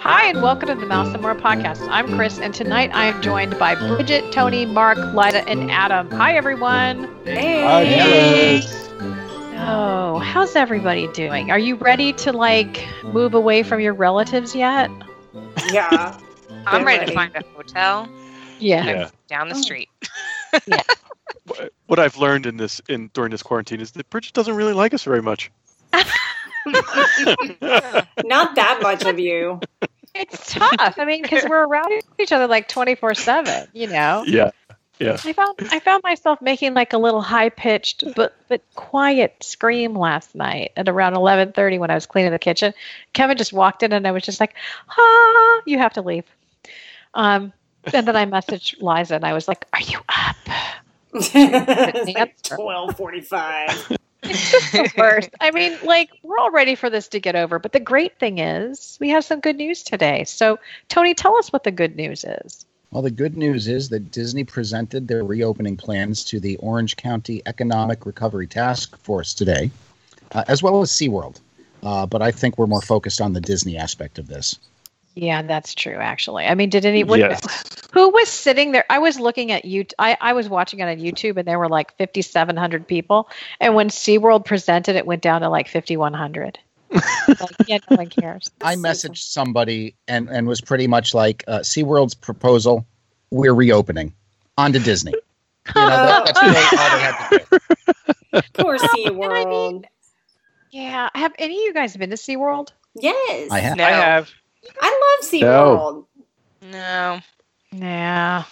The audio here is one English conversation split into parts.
Hi, and welcome to the Mouse and More podcast. I'm Chris, and tonight I am joined by Bridget, Tony, Mark, Lida, and Adam. Hi, everyone. Hey. Oh, how's everybody doing? Are you ready to like move away from your relatives yet? Yeah. I'm ready, ready. to find a hotel Yeah. Yeah. down the oh. street. Wh- What I've learned in this in during this quarantine is that Bridget doesn't really like us very much. Not that much of you. It's tough. I mean, because we're around each other like 24 7, you know? Yeah. Yeah. I found I found myself making like a little high pitched but but quiet scream last night at around eleven thirty when I was cleaning the kitchen. Kevin just walked in and I was just like, "Ah, you have to leave." Um, and then I messaged Liza and I was like, "Are you up?" It's like twelve forty-five. It's just the worst. I mean, like we're all ready for this to get over, but the great thing is we have some good news today. So, Tony, tell us what the good news is. Well, the good news is that Disney presented their reopening plans to the Orange County Economic Recovery Task Force today, uh, as well as SeaWorld. Uh, but I think we're more focused on the Disney aspect of this. Yeah, that's true. Actually, I mean, did anyone? Yes. Who was sitting there? I was looking at you. I, I was watching it on YouTube, and there were like 5,700 people. And when SeaWorld presented, it went down to like 5,100. like, yeah, no one cares. I messaged somebody and, and was pretty much like uh, SeaWorld's proposal, we're reopening. On to Disney. You know, that, that's really all they had to do. Poor Sea And I mean- Yeah. Have any of you guys been to SeaWorld? Yes. I have. No. I have. I love Sea No. World. No. Yeah.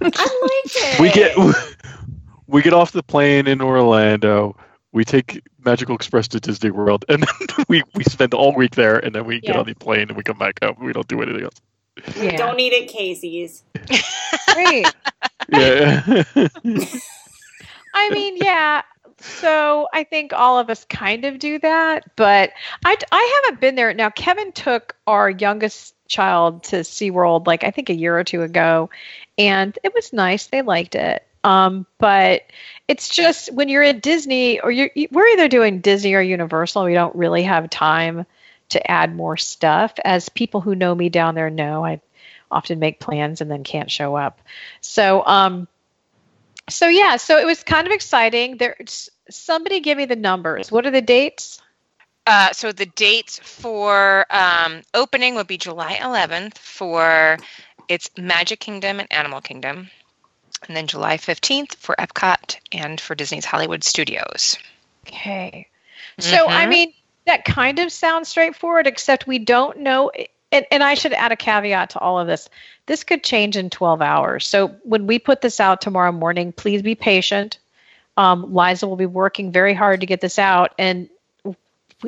I liked it. We get we get off the plane in Orlando. We take Magical Express to Disney World, and then we, we spend all week there, and then we get on the plane and we come back home. We don't do anything else. Yeah. Don't eat at Casey's. Great. Yeah. I mean, yeah. So I think all of us kind of do that, but I, I haven't been there. Now, Kevin took our youngest child to SeaWorld like I think a year or two ago, and it was nice. They liked it. Um, but it's just when you're at Disney or you're, you- we're either doing Disney or Universal, we don't really have time to add more stuff. As people who know me down there know, I often make plans and then can't show up. So, um, so yeah, so it was kind of exciting. There, somebody give me the numbers. What are the dates? Uh, so the dates for um, opening would be July 11th for its Magic Kingdom and Animal Kingdom, and then July 15th for Epcot and for Disney's Hollywood Studios. Okay. So I Mhm. mean, that kind of sounds straightforward, except we don't know. And, and I should add a caveat to all of this. This could change in 12 hours. So when we put this out tomorrow morning, please be patient. Um, Liza will be working very hard to get this out, and we,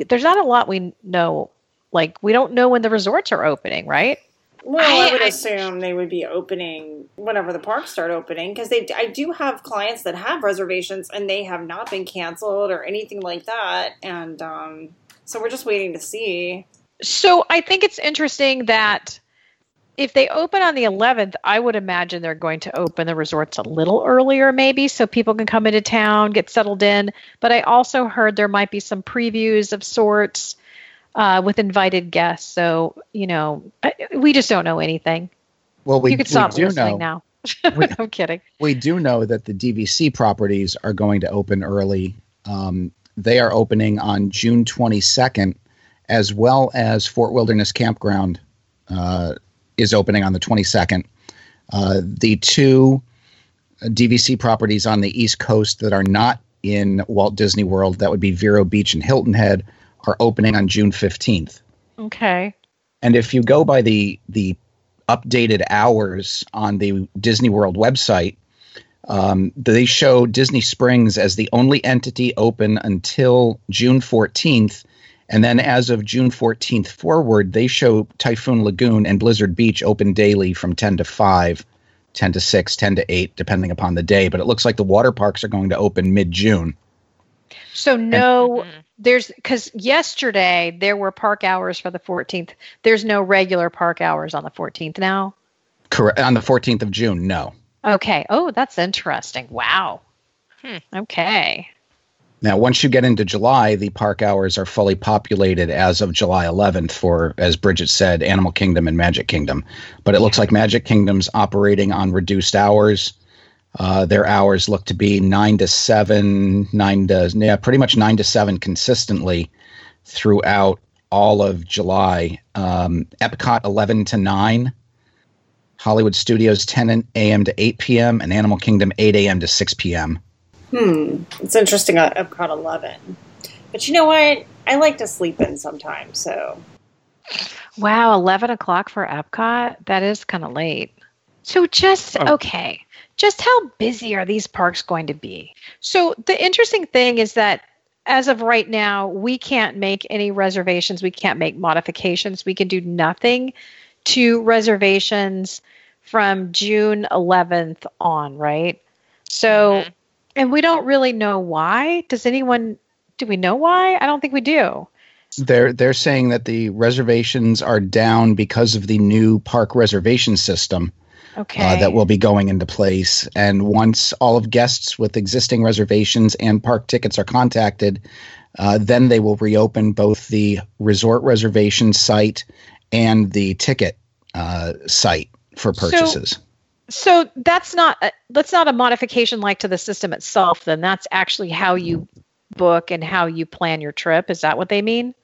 there's not a lot we know. Like we don't know when the resorts are opening, right? Well, I, I- would I- assume they would be opening whenever the parks start opening because they. I do have clients that have reservations and they have not been canceled or anything like that, and um, so we're just waiting to see. So I think it's interesting that if they open on the 11th, I would imagine they're going to open the resorts a little earlier, maybe, so people can come into town, get settled in. But I also heard there might be some previews of sorts uh, with invited guests. So, you know, we just don't know anything. Well, we, you could stop listening know. now. We- I'm kidding. we do know that the DVC properties are going to open early. Um, they are opening on June 22nd, as well as Fort Wilderness Campground uh, is opening on the 22nd. Uh, the two DVC properties on the East Coast that are not in Walt Disney World, that would be Vero Beach and Hilton Head, are opening on June 15th. Okay. And if you go by the the updated hours on the Disney World website, um, they show Disney Springs as the only entity open until June 14th. And then as of June 14th forward, they show Typhoon Lagoon and Blizzard Beach open daily from 10 to 5, 10 to 6, 10 to 8, depending upon the day. But it looks like the water parks are going to open mid June. So, no, Mhm. there's because yesterday there were park hours for the 14th. There's no regular park hours on the 14th now. Correct. On the 14th of June, no. Okay. Oh, that's interesting. Wow. Hmm. Okay. Now, once you get into July, the park hours are fully populated as of July 11th for, as Bridget said, Animal Kingdom and Magic Kingdom. But it looks like Magic Kingdom's operating on reduced hours. Uh, their hours look to be nine to seven, nine to yeah, pretty much nine to seven consistently throughout all of July. Um, Epcot 11 to 9, Hollywood Studios 10 a.m. to 8 p.m., and Animal Kingdom 8 a.m. to 6 p.m. Hmm. It's interesting at Epcot 11. But you know what? I like to sleep in sometimes, so. Wow, 11 o'clock for Epcot? That is kind of late. So, just Oh. okay, just how busy are these parks going to be? So, the interesting thing is that as of right now, we can't make any reservations, we can't make modifications, we can do nothing to reservations from June 11th on, right? So, Mhm. And we don't really know why. Does anyone, do we know why? I don't think we do. They're they're saying that the reservations are down because of the new park reservation system Okay. uh, that will be going into place. And once all of guests with existing reservations and park tickets are contacted, uh, then they will reopen both the resort reservation site and the ticket uh, site for purchases. So that's not a, that's not a modification like to the system itself. Then that's actually how you book and how you plan your trip. Is that what they mean?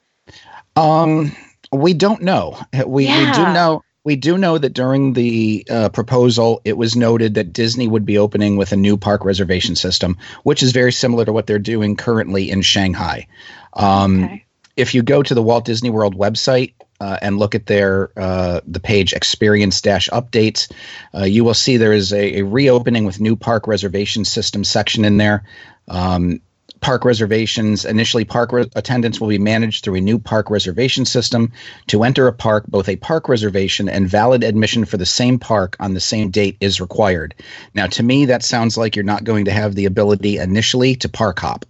Um, we don't know. We, we do know. We do know that during the uh, proposal, it was noted that Disney would be opening with a new park reservation system, which is very similar to what they're doing currently in Shanghai. Um, okay. If you go to the Walt Disney World website uh, and look at their uh, the page Experience Dash Updates, uh, you will see there is a, a reopening with new park reservation system section in there. Um, park reservations initially park re- attendance will be managed through a new park reservation system. To enter a park both a park reservation and valid admission for the same park on the same date is required. Now to me that sounds like you're not going to have the ability initially to park hop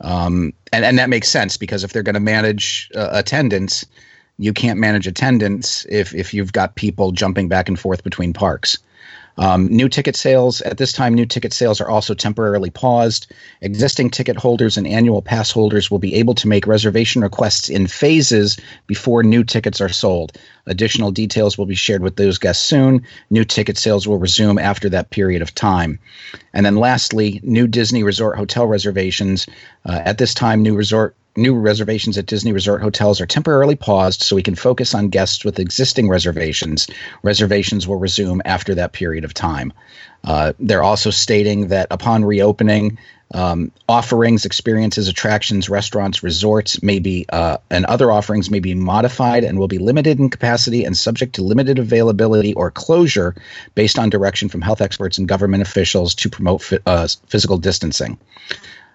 um, and, and that makes sense because if they're going to manage uh, attendance you can't manage attendance if, if you've got people jumping back and forth between parks um, new ticket sales at this time, new ticket sales are also temporarily paused. Existing ticket holders and annual pass holders will be able to make reservation requests in phases before new tickets are sold. Additional details will be shared with those guests soon. New ticket sales will resume after that period of time. And then, lastly, new Disney Resort hotel reservations. Uh, at this time, new resort new reservations at Disney Resort hotels are temporarily paused so we can focus on guests with existing reservations. Reservations will resume after that period of time. Uh, they're also stating that upon reopening, um, offerings, experiences, attractions, restaurants, resorts may be, uh, and other offerings may be modified and will be limited in capacity and subject to limited availability or closure based on direction from health experts and government officials to promote phy- uh, physical distancing.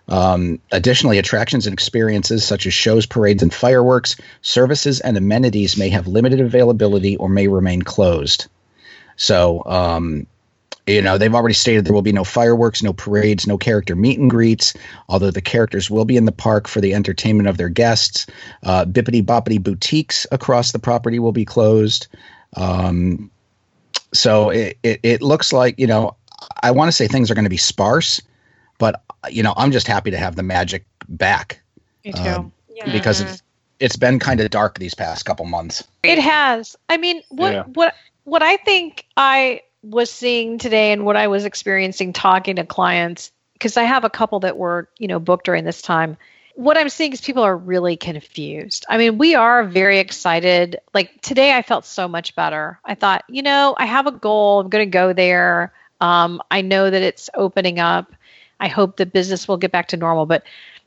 Um, additionally, attractions and experiences such as shows, parades, and fireworks, services, and amenities may have limited availability or may remain closed. So, um, you know, they've already stated there will be no fireworks, no parades, no character meet and greets, although the characters will be in the park for the entertainment of their guests. Uh, Bibbidi Bobbidi Boutiques across the property will be closed. Um, so it, it, it looks like, you know, I want to say things are going to be sparse, but, you know, I'm just happy to have the magic back Me too. Um, Yeah. because it's, it's been kind of dark these past couple months. It has. I mean, what Yeah. what what I think I was seeing today and what I was experiencing talking to clients because I have a couple that were, you know, booked during this time. What I'm seeing is people are really confused. I mean, we are very excited. Like today I felt so much better. I thought, you know, I have a goal. I'm going to go there. Um, I know that it's opening up. I hope the business will get back to normal, but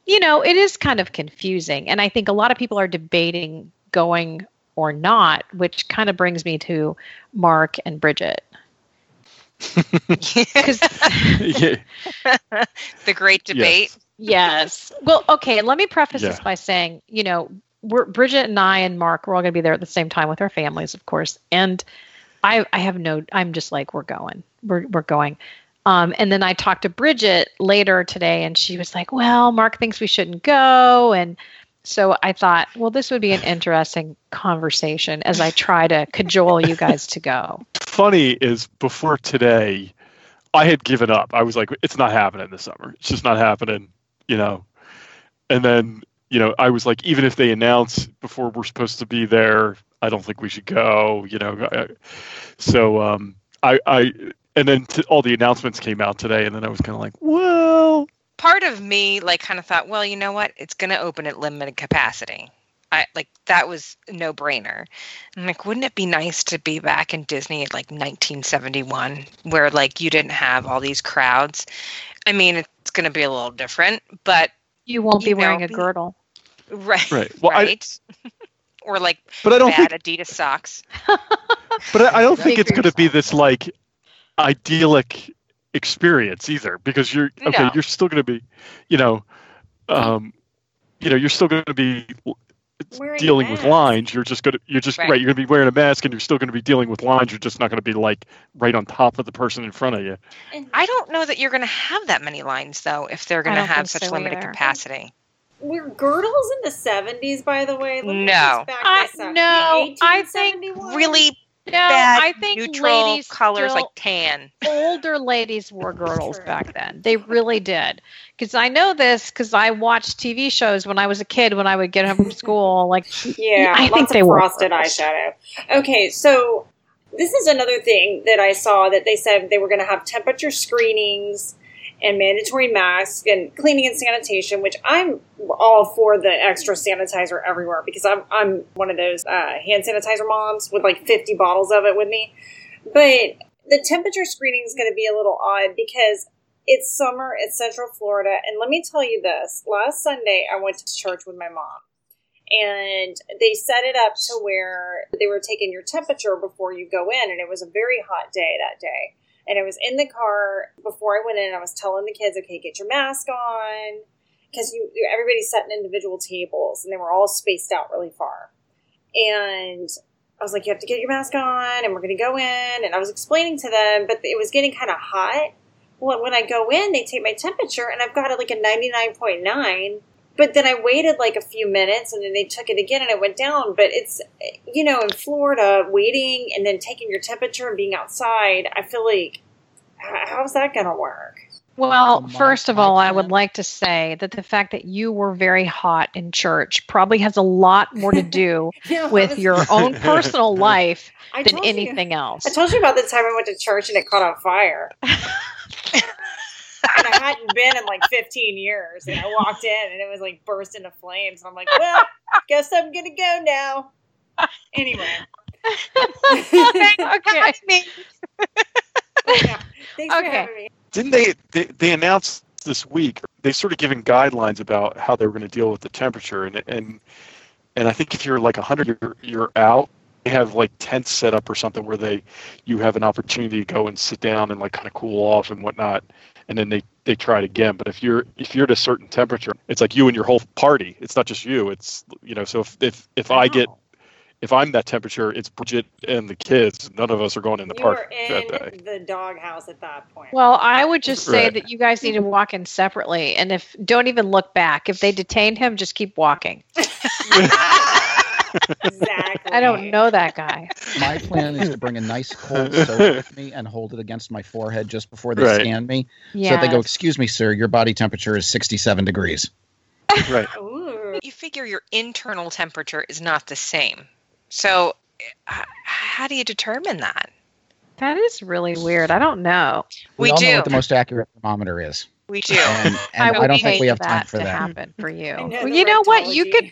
you know, it is kind of confusing. And I think a lot of people are debating going or not, which kind of brings me to Mark and Bridget. Yeah, the great debate. yes, well, okay. Let me preface this by saying, you know, we're Bridget and I and Mark. We're all going to be there at the same time with our families, of course. And I, I have no. I'm just like, we're going. We're we're going. Um, and then I talked to Bridget later today, and she was like, "Well, Mark thinks we shouldn't go." And so I thought, well, this would be an interesting conversation as I try to cajole you guys to go. funny is before today, I had given up. I was like, it's not happening this summer. It's just not happening. You know, and then you know I was like, even if they announce before we're supposed to be there, I don't think we should go. You know, so um, I I and then t- all the announcements came out today, and then I was kind of like, well, Part of me like kind of thought, well, you know what? It's going to open at limited capacity. I like that was no brainer. I'm like, wouldn't it be nice to be back in Disney at like 1971, where like you didn't have all these crowds? I mean, it's going to be a little different, but You won't be You know, wearing a be- girdle. right, Right. Well, I- right. or like but I don't bad think, Adidas socks. but I, I don't think it's going to be this like idyllic experience either, because you're okay. You're still going to be, you know, um, you know, you're still going to be Wearing dealing with lines. You're just gonna you're just Right. right. You're gonna be wearing a mask, and you're still gonna be dealing with lines. You're just not gonna be like right on top of the person in front of you. And I don't know that you're going to have that many lines though, if they're going to have such so limited either. capacity. were girdles in the seventies, by the way? Let me No. back I- this up. no, I think Really No, bad, I think neutral ladies colors still, like tan. older ladies wore girdles True. back then. They really did. Because I know this because I watched TV shows when I was a kid. When I would get home from school, like Yeah, I lots think of they were frosted eyeshadow. Okay, so this is another thing that I saw that they said they were going to have temperature screenings and mandatory masks and cleaning and sanitation, which I'm all for the extra sanitizer everywhere because I'm I'm one of those uh, hand sanitizer moms with like 50 bottles of it with me. But the temperature screening is going to be a little odd because it's summer, it's Central Florida, and let me tell you this: last Sunday I went to church with my mom and they set it up to where they were taking your temperature before you go in and it was a very hot day that day and i was in the car before i went in i was telling the kids okay get your mask on because you everybody's sat in individual tables and they were all spaced out really far. And i was like you have to get your mask on and we're going to go in and i was explaining to them but it was getting kind of hot. Well, when i go in they take my temperature and i've got it like a 99.9 but then I waited like a few minutes and then they took it again and it went down. But it's, you know, in Florida, waiting and then taking your temperature and being outside, I feel like, how's that going to work? Well, oh first of all, I would like to say that the fact that you were very hot in church probably has a lot more to do No, I with was- your own personal life than told you- anything else. I told you about the time I went to church and it caught on fire. And I hadn't been in like 15 years. And I walked in and it was like burst into flames. And I'm like, well, guess I'm going to go now. Anyway. okay. Yeah. Thanks for Okay. having me. Didn't they, they? They announced this week. They sort of giving guidelines about how they were going to deal with the temperature, and and and I think if you're like 100, you're, you're out. They have like tents set up or something where they you have an opportunity to go and sit down and like kind of cool off and whatnot, and then they they try it again. But if you're if you're at a certain temperature, it's like you and your whole party. It's not just you. It's you know. So if if if I get if I'm that temperature, it's Bridget and the kids. None of us are going in the You were park that day. in the doghouse at that point. Well, I would just say Right. that you guys need to walk in separately, and if don't even look back. If they detain him, just keep walking. exactly. I don't know that guy. My plan is to bring a nice cold soap with me and hold it against my forehead just before they Right. scan me. Yeah. So that they go, "Excuse me, sir, your body temperature is 67 degrees." right. Ooh. You figure your internal temperature is not the same. So, h- how do you determine that? that is really weird. I don't know. We all know do. what the most accurate thermometer is, We do. and, and I I, would don't hate think we have time that for to that. happen for you. I know Well, the you know what? You could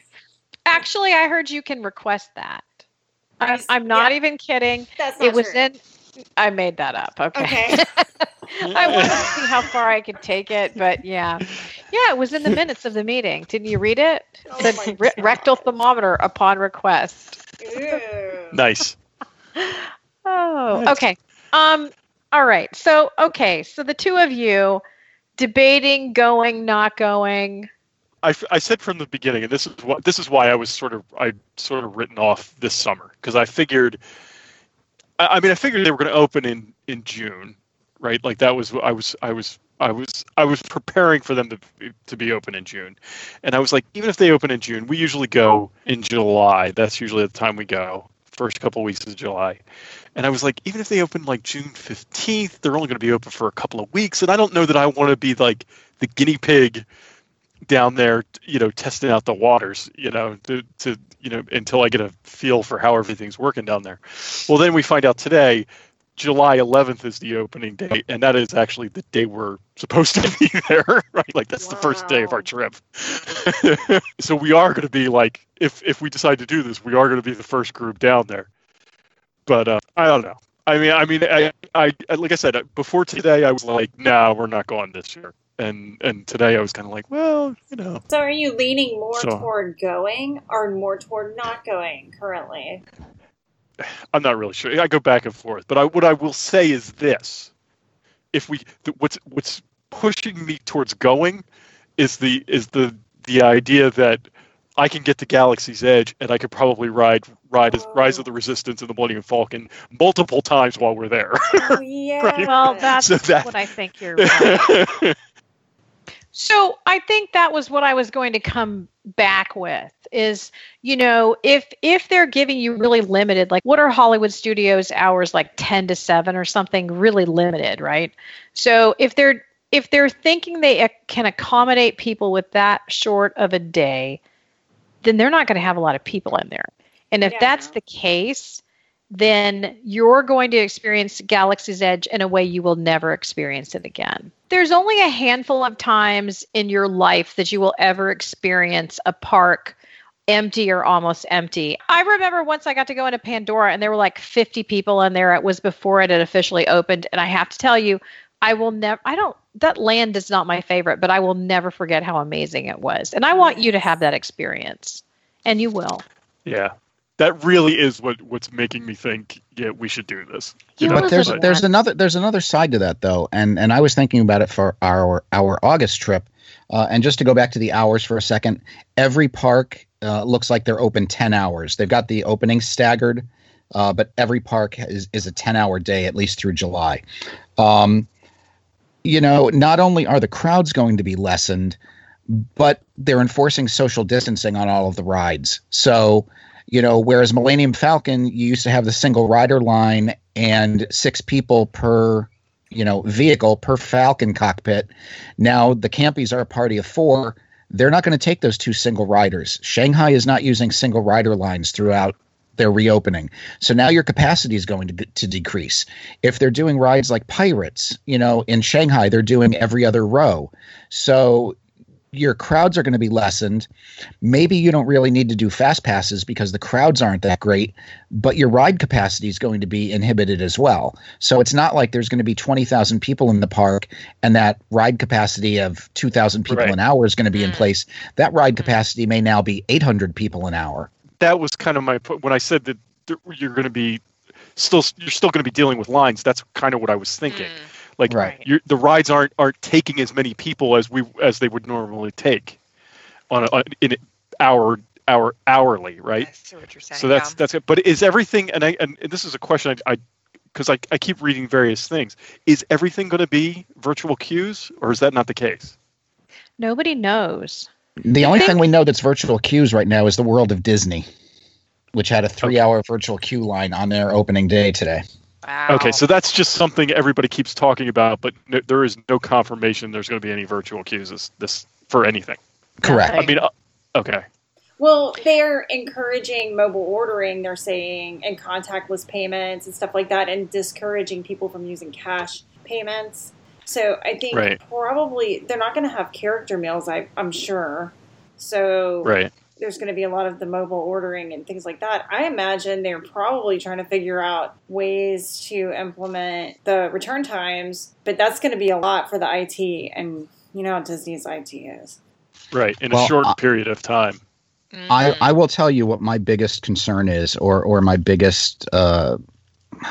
actually. I heard you can request that. I, Nice. I'm not Yeah. even kidding. That's not It was true. in. I made that up. Okay. Okay. I wanted to see how far I could take it, but yeah, yeah, it was in the minutes of the meeting. Didn't you read it? It Oh said my re- rectal thermometer upon request. Nice. Oh, okay. Um, all right. So, okay. So the two of you debating going, not going. I, I said from the beginning, and this is what this is why I was sort of I sort of written off this summer because I figured, I, I mean, I figured they were going to open in in June, right? Like that was I was I was I was I was preparing for them to to be open in June, and I was like, even if they open in June, we usually go in July. That's usually the time we go, first couple weeks of July. And I was like, even if they open like June fifteenth, they're only going to be open for a couple of weeks, and I don't know that I want to be like the guinea pig down there, you know, testing out the waters, you know, to, to you know, until I get a feel for how everything's working down there. Well, then we find out today, July 11th is the opening date, and that is actually the day we're supposed to be there, right? Like that's the first day of our trip. so we are going to be like, if if we decide to do this, we are going to be the first group down there. But uh, I don't know. I mean, I mean, I, I, like I said, before today, I was like, no, we're not going this year. And and today I was kind of like, well, you know, So are you leaning more So- toward going or more toward not going currently? I'm not really sure. I go back and forth. But I, what I will say is this: if we, th- what's what's pushing me towards going, is the is the the idea that I can get to Galaxy's Edge and I could probably ride ride as oh. Rise of the Resistance and the Millennium Falcon multiple times while we're there. Oh yeah. Well, that's So that- what I think you're right. So I think that was what I was going to come back with is, you know, if if they're giving you really limited, like what are Hollywood studios hours like 10 to 7 or something really limited, right? So if they're if they're thinking they can accommodate people with that short of a day, then they're not going to have a lot of people in there. And if Yeah. that's the case, then you're going to experience Galaxy's Edge in a way you will never experience it again. There's only a handful of times in your life that you will ever experience a park empty or almost empty. I remember once I got to go into Pandora and there were like 50 people in there. It was before it had officially opened. And I have to tell you, I will never, I don't, that land is not my favorite, but I will never forget how amazing it was. And I want you to have that experience. And you will. yeah, that really is what what's making me think. Yeah, we should do this. You You know, will but there's listen, there's another there's another side to that though, and and I was thinking about it for our our August trip, uh, and just to go back to the hours for a second, every park uh, looks like they're open ten hours. They've got the opening staggered, uh, but every park is is a ten hour day at least through July. Um, you know, not only are the crowds going to be lessened, but they're enforcing social distancing on all of the rides. So, you know, whereas Millennium Falcon, you used to have the single rider line and six people per, you know, vehicle per Falcon cockpit. Now the Campies are a party of four. They're not going to take those two single riders. Shanghai is not using single rider lines throughout their reopening. So now your capacity is going to, to decrease. If they're doing rides like Pirates, you know, in Shanghai, they're doing every other row. So your crowds are going to be lessened. Maybe you don't really need to do fast passes because the crowds aren't that great, but your ride capacity is going to be inhibited as well. So it's not like there's going to be 20,000 people in the park and that ride capacity of 2,000 people Right. an hour is going to be in Mm. place. That ride capacity may now be 800 people an hour. that was kind of my po- when I said that you're going to be still you're still going to be dealing with lines. That's kind of what I was thinking. Mm. Like Right. you're, the rides aren't aren't taking as many people as we as they would normally take on, a, on in an hour hour hourly, right? I see what you're saying. So that's yeah. that's it. But is everything and I and this is a question I. I because I, I keep reading various things. Is everything going to be virtual queues, or is that not the case? Nobody knows. The only think- thing we know that's virtual queues right now is the World of Disney, which had a three hour virtual queue line on their opening day today. Wow. Okay, so that's just something everybody keeps talking about, but no, there is no confirmation there's going to be any virtual queues this, this for anything. Correct. I mean, uh, okay, Well, they're encouraging mobile ordering, they're saying, and contactless payments and stuff like that, and discouraging people from using cash payments. So I think Right. probably they're not going to have character meals, I, I'm sure. So right. There's going to be a lot of the mobile ordering and things like that. I imagine they're probably trying to figure out ways to implement the return times, but that's going to be a lot for the IT, and you know how Disney's IT is. Right, in Well, a short uh, period of time. I, Mhm. I will tell you what my biggest concern is, or or my biggest, uh,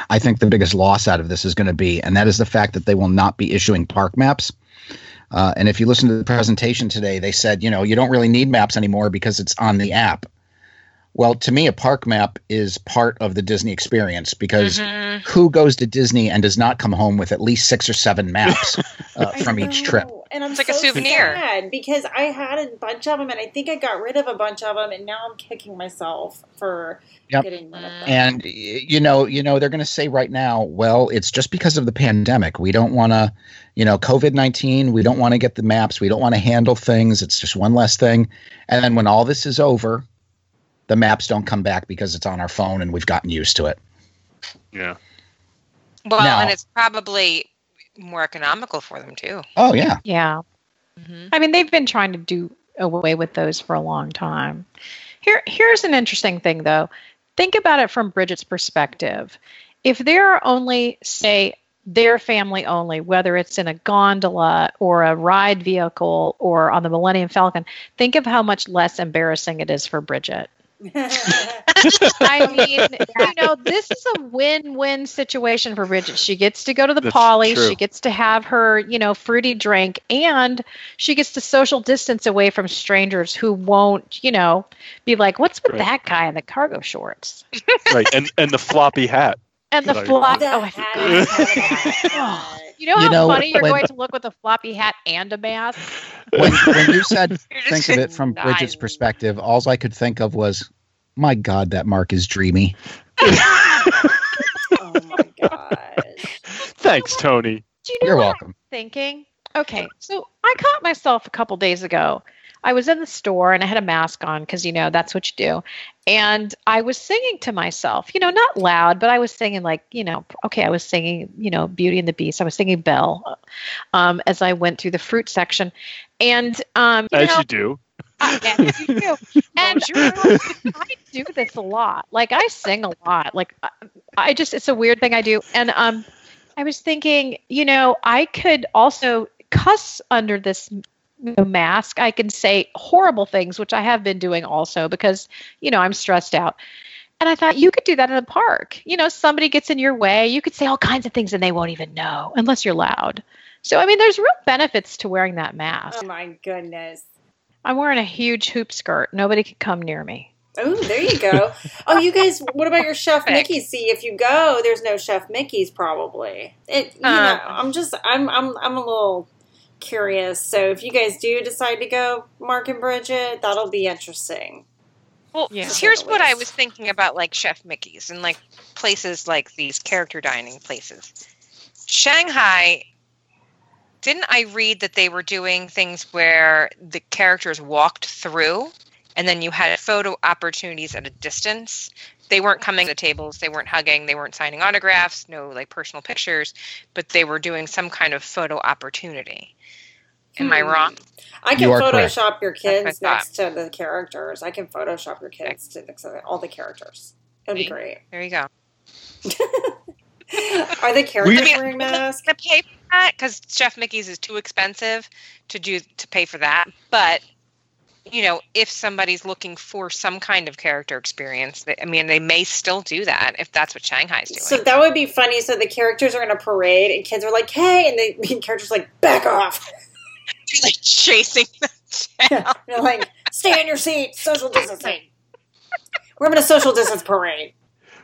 I think the biggest loss out of this is going to be, and that is the fact that they will not be issuing park maps. Uh, and if you listen to the presentation today, they said, you know, you don't really need maps anymore because it's on the app. Well, to me, a park map is part of the Disney experience because Mhm. who goes to Disney and does not come home with at least six or seven maps uh, from each trip? Know, And I'm It's like a souvenir. sad because I had a bunch of them, and I think I got rid of a bunch of them, and now I'm kicking myself for Yep. getting rid of them. And you know, you know, they're going to say right now, well, it's just because of the pandemic. We don't want to, you know, COVID nineteen. We don't want to get the maps. We don't want to handle things. It's just one less thing. And then when all this is over, the maps don't come back because it's on our phone and we've gotten used to it. Yeah. Well, Now- and it's probably more economical for them too. Oh yeah, Yeah. Mm-hmm. I mean, they've been trying to do away with those for a long time. Here, here's an interesting thing, though. Think about it from Bridget's perspective. If there are only, say, their family only, whether it's in a gondola or a ride vehicle or on the Millennium Falcon, think of how much less embarrassing it is for Bridget. I mean, you know, this is a win-win situation for Bridget. She gets to go to the That's Polly, true. she gets to have her, you know, fruity drink, and she gets to social distance away from strangers who won't, you know, be like, "What's with Right. that guy in the cargo shorts?" Right. And and the floppy hat. And the Right. flop. Oh, I hat forgot. is part of that. You know You how know, funny you're when- going to look with a floppy hat and a mask. when, when you said think of it from denying- Bridget's perspective, all I could think of was, my God, that Mark is dreamy. Oh my gosh. Thanks, Tony. Do you know You're what welcome. thinking. Okay, so I caught myself a couple days ago. I was in the store and I had a mask on because, you know, that's what you do. And I was singing to myself, you know, not loud, but I was singing, like, you know, okay, I was singing, you know, Beauty and the Beast. I was singing Belle um, as I went through the fruit section. And, um, you As know, you do. I, you do. And I, I do this a lot. Like I sing a lot. Like I, I just it's a weird thing I do. And um I was thinking, you know, I could also cuss under this mask. I can say horrible things, which I have been doing also because, you know, I'm stressed out. And I thought you could do that in the park. You know, somebody gets in your way, you could say all kinds of things and they won't even know unless you're loud. So I mean, there's real benefits to wearing that mask. Oh my goodness. I'm wearing a huge hoop skirt. Nobody could come near me. Oh, there you go. Oh, you guys, what about your Chef Mickey? See, if you go, there's no Chef Mickey's probably. It, you know, Um. I'm just, I'm, I'm, I'm a little curious. So if you guys do decide to go, Mark and Bridget, that'll be interesting. Well, Yeah. here's what I was thinking about, like Chef Mickey's and like places like these character dining places. Shanghai, didn't I read that they were doing things where the characters walked through, and then you had photo opportunities at a distance. They weren't coming to the tables, they weren't hugging, they weren't signing autographs, no like personal pictures, but they were doing some kind of photo opportunity. Am I hmm. wrong? I can You are correct. Photoshop your That's what I kids next to the characters. I can Photoshop your kids to next to all the characters. It'd be great. There you go. Are the characters We- wearing masks? to pay for that because Chef Mickey's is too expensive to do to pay for that. But you know, if somebody's looking for some kind of character experience, I mean, they may still do that if that's what Shanghai's doing. So that would be funny. So the characters are in a parade, and kids are like, "Hey," and the the characters like, "Back off!" like chasing them down. They're like, "Stay in your seat, social distancing." We're having a social distance parade.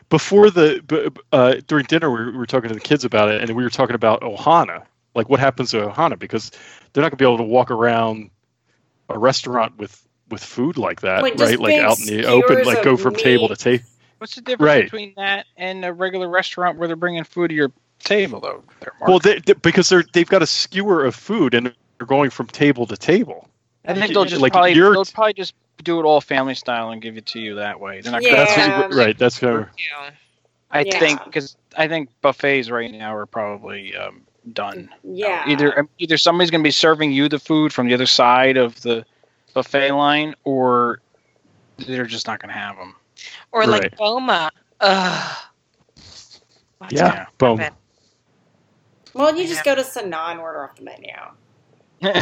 Before the b- b- uh, during dinner, we were, we were talking to the kids about it, and we were talking about Ohana, like what happens to Ohana, because they're not going to be able to walk around a restaurant with with food like that, Like, right? Like out in the open, like go of from table to table. What's the difference Right. between that and a regular restaurant where they're bringing food to your table, though? Mark? Well, they, they- because they're they've got a skewer of food, and they're going from table to table. I think they'll just like, probably you're- they'll probably just do it all family style and give it to you that way. They're not. Yeah. That's what, right. That's kind of, You. I Yeah. think because I think buffets right now are probably um, done. Yeah. Either either somebody's going to be serving you the food from the other side of the buffet line, or they're just not going to have them. Or like Boma. Ugh. What's yeah. that? Boom. Well, you just go to Sanaa and order off the menu.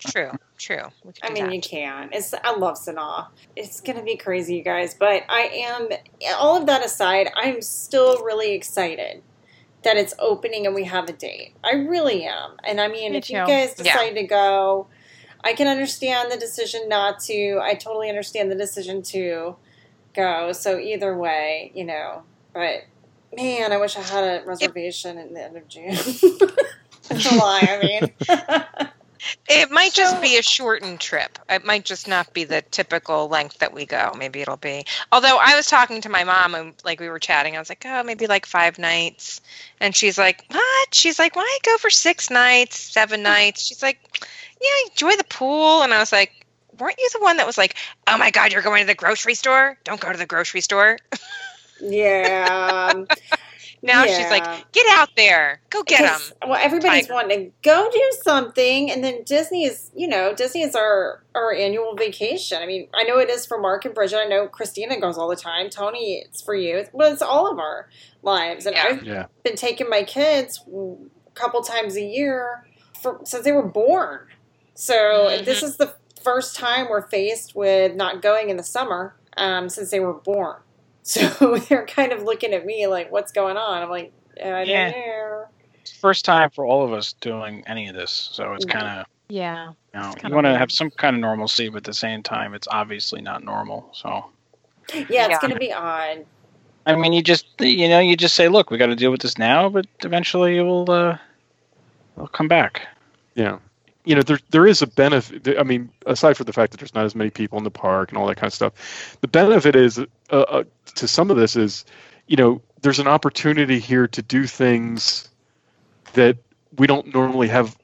True. True. I mean, that. you can. It's I love Sanaa. It's gonna be crazy, you guys. But I am. All of that aside, I'm still really excited that it's opening and we have a date. I really am. And I mean, Me if you too. guys Yeah. decide to go, I can understand the decision not to. I totally understand the decision to. go. So either way, you know, but man, I wish I had a reservation at the end of June. July, I mean. It might just be a shortened trip. It might just not be the typical length that we go. Maybe it'll be. Although I was talking to my mom and like we were chatting, I was like, oh, maybe like five nights. And she's like, what? She's like, why go for six nights, seven nights? She's like, yeah, enjoy the pool. And I was like, weren't you the one that was like, oh my God, you're going to the grocery store? Don't go to the grocery store. yeah. Now she's like, get out there, go get them. 'Cause, Well, everybody's Tiger. wanting to go do something, and then Disney is, you know, Disney is our our annual vacation. I mean, I know it is for Mark and Bridget. I know Christina goes all the time. Tony, it's for you. Well, it's all of our lives, and Yeah. I've Yeah. been taking my kids a couple times a year for since they were born. So Mhm. this is the first time we're faced with not going in the summer um, since they were born. So they're kind of looking at me like, "What's going on?" I'm like, "I don't Yeah. know." First time for all of us doing any of this, so it's kind of Yeah. you know you want to have some kind of normalcy, but at the same time, it's obviously not normal. So Yeah, it's Yeah. going to be odd. I mean, you just you know you just say, look, we got to deal with this now, but eventually it will uh, it'll come back. Yeah. You know, there there is a benefit. I mean, aside from the fact that there's not as many people in the park and all that kind of stuff, the benefit is uh, uh, to some of this is, you know, there's an opportunity here to do things that we don't normally have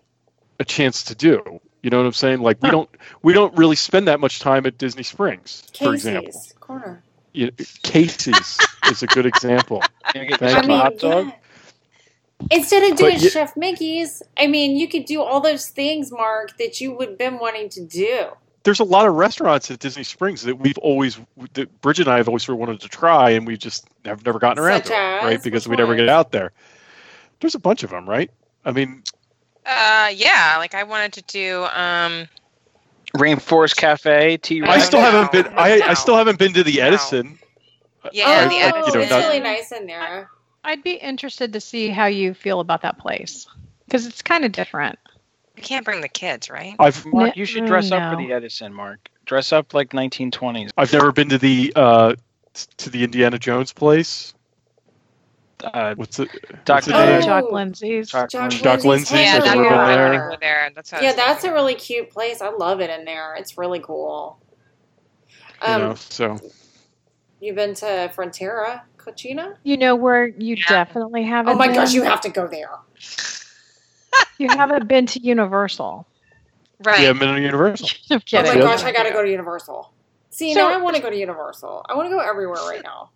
a chance to do. You know what I'm saying? Like we don't we don't really spend that much time at Disney Springs, for example. Casey's corner. You Casey's is a good example. You get Thank I you. mean, hot dog. yeah. Instead of doing you- Chef Mickey's, I mean, you could do all those things, Mark, that you would been wanting to do. there's a lot of restaurants at Disney Springs that we've always that Bridget and I have always sort of wanted to try, and we just have never gotten around Such to it, as? right? Because we never get out there. There's a bunch of them, right? I mean, Uh, yeah, like I wanted to do. Um, Rainforest Cafe, T. I I still haven't been. I, I still haven't been to the No. Edison. Yeah, oh, the like, Edison. you know, it's not- really nice in there. I'd be interested to see how you feel about that place because it's kind of different. You can't bring the kids, right? I've Mark, you should dress up for the Edison, Mark. Dress up like 1920s. I've never been to the uh, to the Indiana Jones place. Uh, What's it? Dr. what's the Oh. name? Jock Lindsay's. Chuck- Jock Jock Lindsay's Lindsay's, Yeah, that's never where been I there. want to go there. That's Yeah, that's a really cute place. I love it in there. It's really cool. You Um, know, so You've been to Frontera, Cocina? You know where you Yeah. definitely haven't. Oh my been? gosh, you have to go there. You haven't been to Universal. right. yeah, to Universal. I'm Oh kidding. my Yeah. gosh, I gotta go to Universal. See, So- now I want to go to Universal. I want to go everywhere right now.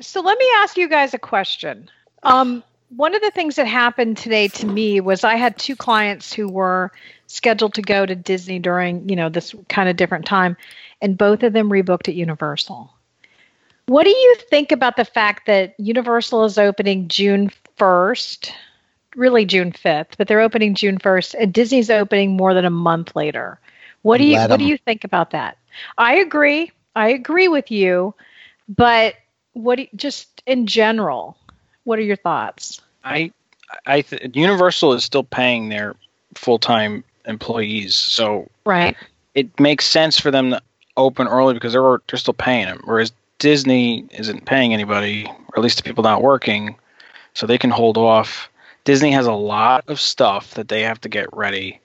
So let me ask you guys a question. Um, one of the things that happened today to me was I had two clients who were scheduled to go to Disney during, you know, this kind of different time, and both of them rebooked at Universal. What do you think about the fact that Universal is opening June 1st, really June 5th, but they're opening June 1st, and Disney's opening more than a month later? What do you Let what do 'em. you think about that? I agree. I agree with you, but what do you, just in general, what are your thoughts? I, I, th- Universal is still paying their full-time employees, so Right. it makes sense for them to open early because they're they're still paying them. Whereas Disney isn't paying anybody, or at least the people not working, so they can hold off. Disney has a lot of stuff that they have to get ready.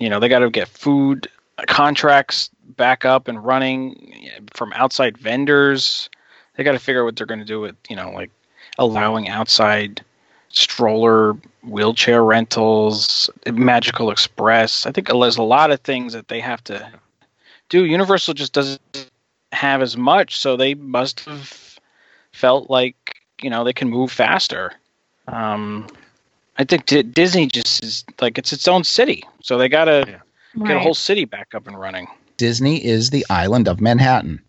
You know, they got to get food contracts back up and running from outside vendors. They got to figure out what they're going to do with, you know, like allowing outside stroller wheelchair rentals, Magical Express. I think there's a lot of things that they have to do. Universal just doesn't have as much, so they must have felt like you know they can move faster. Um, I think D- Disney just is like it's its own city, so they got to Yeah. get a whole city back up and running. Disney is the island of Manhattan.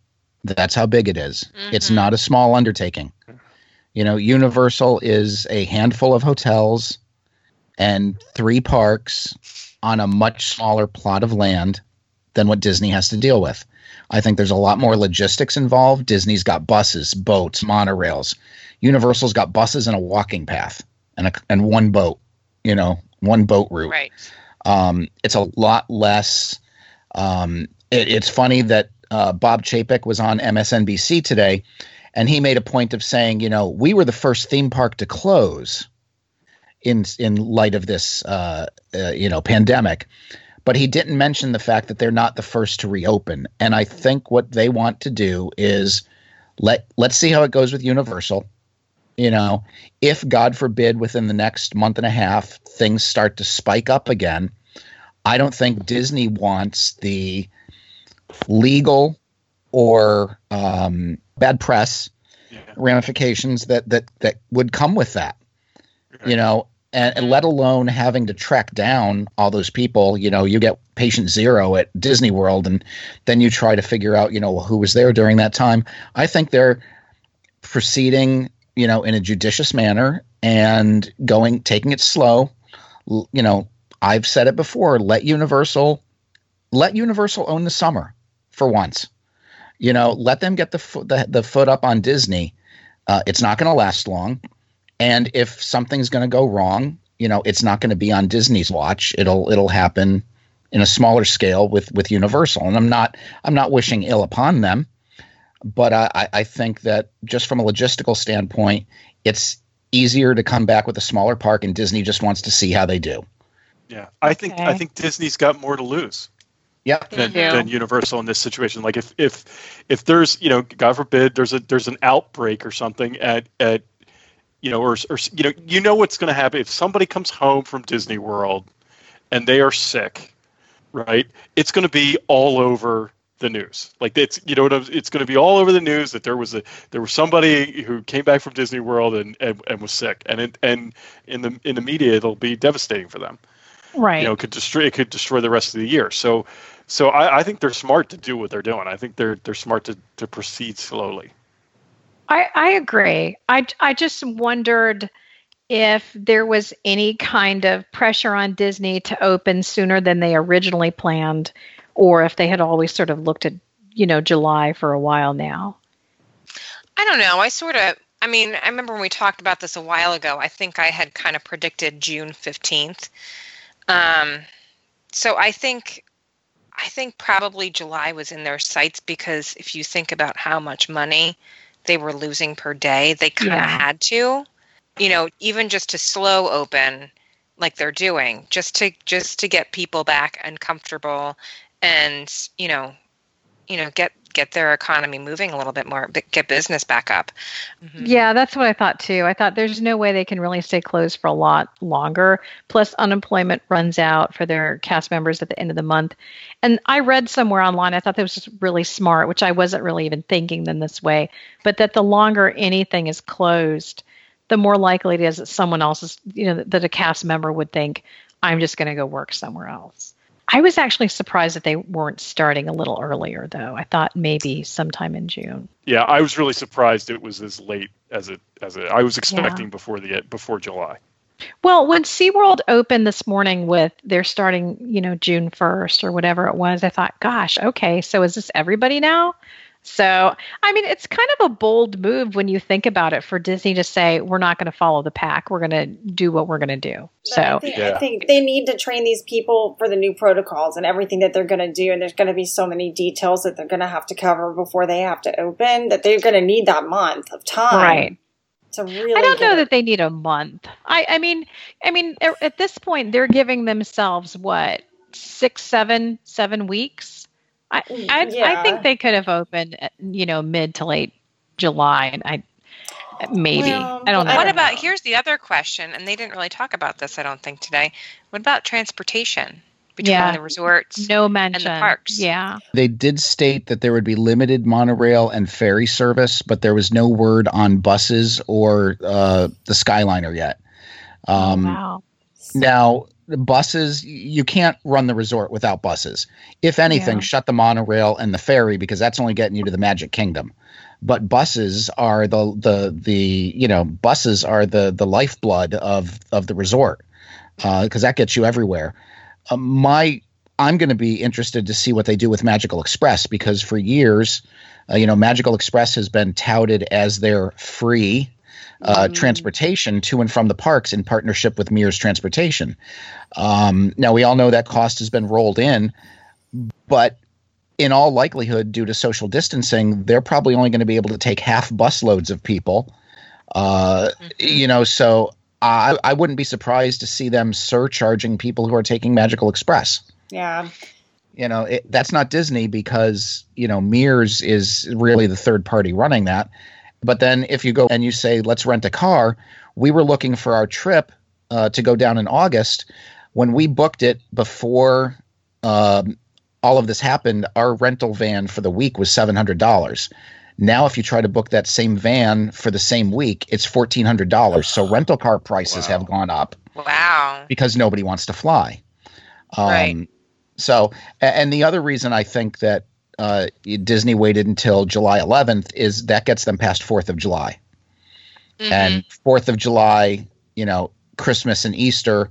That's how big it is. It's Mhm. not a small undertaking. You know, Universal is a handful of hotels and three parks on a much smaller plot of land than what Disney has to deal with. I think there's a lot more logistics involved. Disney's got buses, boats, monorails. Universal's got buses and a walking path and a, and one boat, you know, one boat route. Right. Um, it's a lot less. Um, it, it's funny that uh, Bob Chapek was on MSNBC today, and he made a point of saying, you know, we were the first theme park to close in in light of this, uh, uh, you know, pandemic. But he didn't mention the fact that they're not the first to reopen. And I think what they want to do is let let's see how it goes with Universal. You know, if God forbid within the next month and a half things start to spike up again, I don't think Disney wants the legal or um, bad press Yeah. ramifications that that that would come with that. You know, and, and let alone having to track down all those people. You know, you get patient zero at Disney World, and then you try to figure out, you know, who was there during that time. I think they're proceeding, you know, in a judicious manner and going, taking it slow. You know, I've said it before. Let Universal, let Universal own the summer for once. You know, let them get the fo- the, the foot up on Disney. Uh, it's not going to last long, and if something's going to go wrong, you know, it's not going to be on Disney's watch. It'll it'll happen in a smaller scale with with Universal. And I'm not I'm not wishing ill upon them, but I, I- I think that just from a logistical standpoint, it's easier to come back with a smaller park, and Disney just wants to see how they do. Yeah, I think I think Disney's got more to lose Yep. than, than Universal in this situation. Like if if if there's you know God forbid there's a there's an outbreak or something at at you know or or you know you know what's going to happen if somebody comes home from Disney World and they are sick, right? It's going to be all over the news. Like it's you know it's going to be all over the news that there was a there was somebody who came back from Disney World and and, and was sick and it, and in the in the media it'll be devastating for them Right. you know it could destroy it could destroy the rest of the year so so I, I think they're smart to do what they're doing i think they're they're smart to, to proceed slowly I, I agree. I, I just wondered if there was any kind of pressure on Disney to open sooner than they originally planned, or if they had always sort of looked at, you know, July for a while now. I don't know. I sort of, I mean, I remember when we talked about this a while ago. I think I had kind of predicted June 15th. Um, so I think, I think probably July was in their sights because if you think about how much money they were losing per day, they kind of Yeah. had to, you know, even just to slow open like they're doing, just to just to get people back and comfortable, and you know, you know, get get their economy moving a little bit more, but get business back up. Mhm. Yeah, that's what I thought too. I thought there's no way they can really stay closed for a lot longer. Plus, unemployment runs out for their cast members at the end of the month. And I read somewhere online, I thought that was just really smart, which I wasn't really even thinking them this way, but that the longer anything is closed, the more likely it is that someone else is, you know, that a cast member would think, I'm just going to go work somewhere else. I was actually surprised that they weren't starting a little earlier, though. I thought maybe sometime in June. yeah i was really surprised it was as late as it as it i was expecting before the before july Well, when SeaWorld opened this morning with they're starting, you know, June 1st or whatever it was, I thought, gosh, okay, so is this everybody now? So, I mean, it's kind of a bold move when you think about it for Disney to say, we're not going to follow the pack. We're going to do what we're going to do. But I So, think, Yeah. I think they need to train these people for the new protocols and everything that they're going to do. And there's going to be so many details that they're going to have to cover before they have to open that they're going to need that month of time right. to really. I don't know it. that they need a month. I, I mean, I mean, a- at this point, they're giving themselves what six, seven, seven weeks. I, I, I think they could have opened, you know, mid to late July, and I maybe Well, I don't know. What about here's the other question, and they didn't really talk about this, I don't think today. What about transportation between Yeah. the resorts? no mention. And the parks. Yeah, They did state that there would be limited monorail and ferry service, but there was no word on buses or uh, the Skyliner yet. Um, Oh, wow. Now, the buses, you can't run the resort without buses. If anything, Yeah. shut the monorail and the ferry because that's only getting you to the Magic Kingdom. But buses are the the the you know buses are the the lifeblood of of the resort because that gets you everywhere. Uh, my I'm going to be interested to see what they do with Magical Express because for years, uh, you know, Magical Express has been touted as their free uh, Mm. transportation to and from the parks in partnership with Mears Transportation. Um, now we all know that cost has been rolled in, but in all likelihood, due to social distancing, they're probably only going to be able to take half busloads of people. Uh, Mhm. You know, so I, I wouldn't be surprised to see them surcharging people who are taking Magical Express. Yeah. You know, it, that's not Disney because, you know, Mears is really the third party running that. But then if you go and you say, let's rent a car, we were looking for our trip uh, to go down in August. When we booked it before um, all of this happened, our rental van for the week was $700. Now, if you try to book that same van for the same week, it's $1,400. So rental car prices Wow. have gone up Wow. because nobody wants to fly. Um, Right. So, and the other reason I think that uh, Disney waited until July 11th is that gets them past Fourth of July, Mhm. and Fourth of July, you know, Christmas and Easter,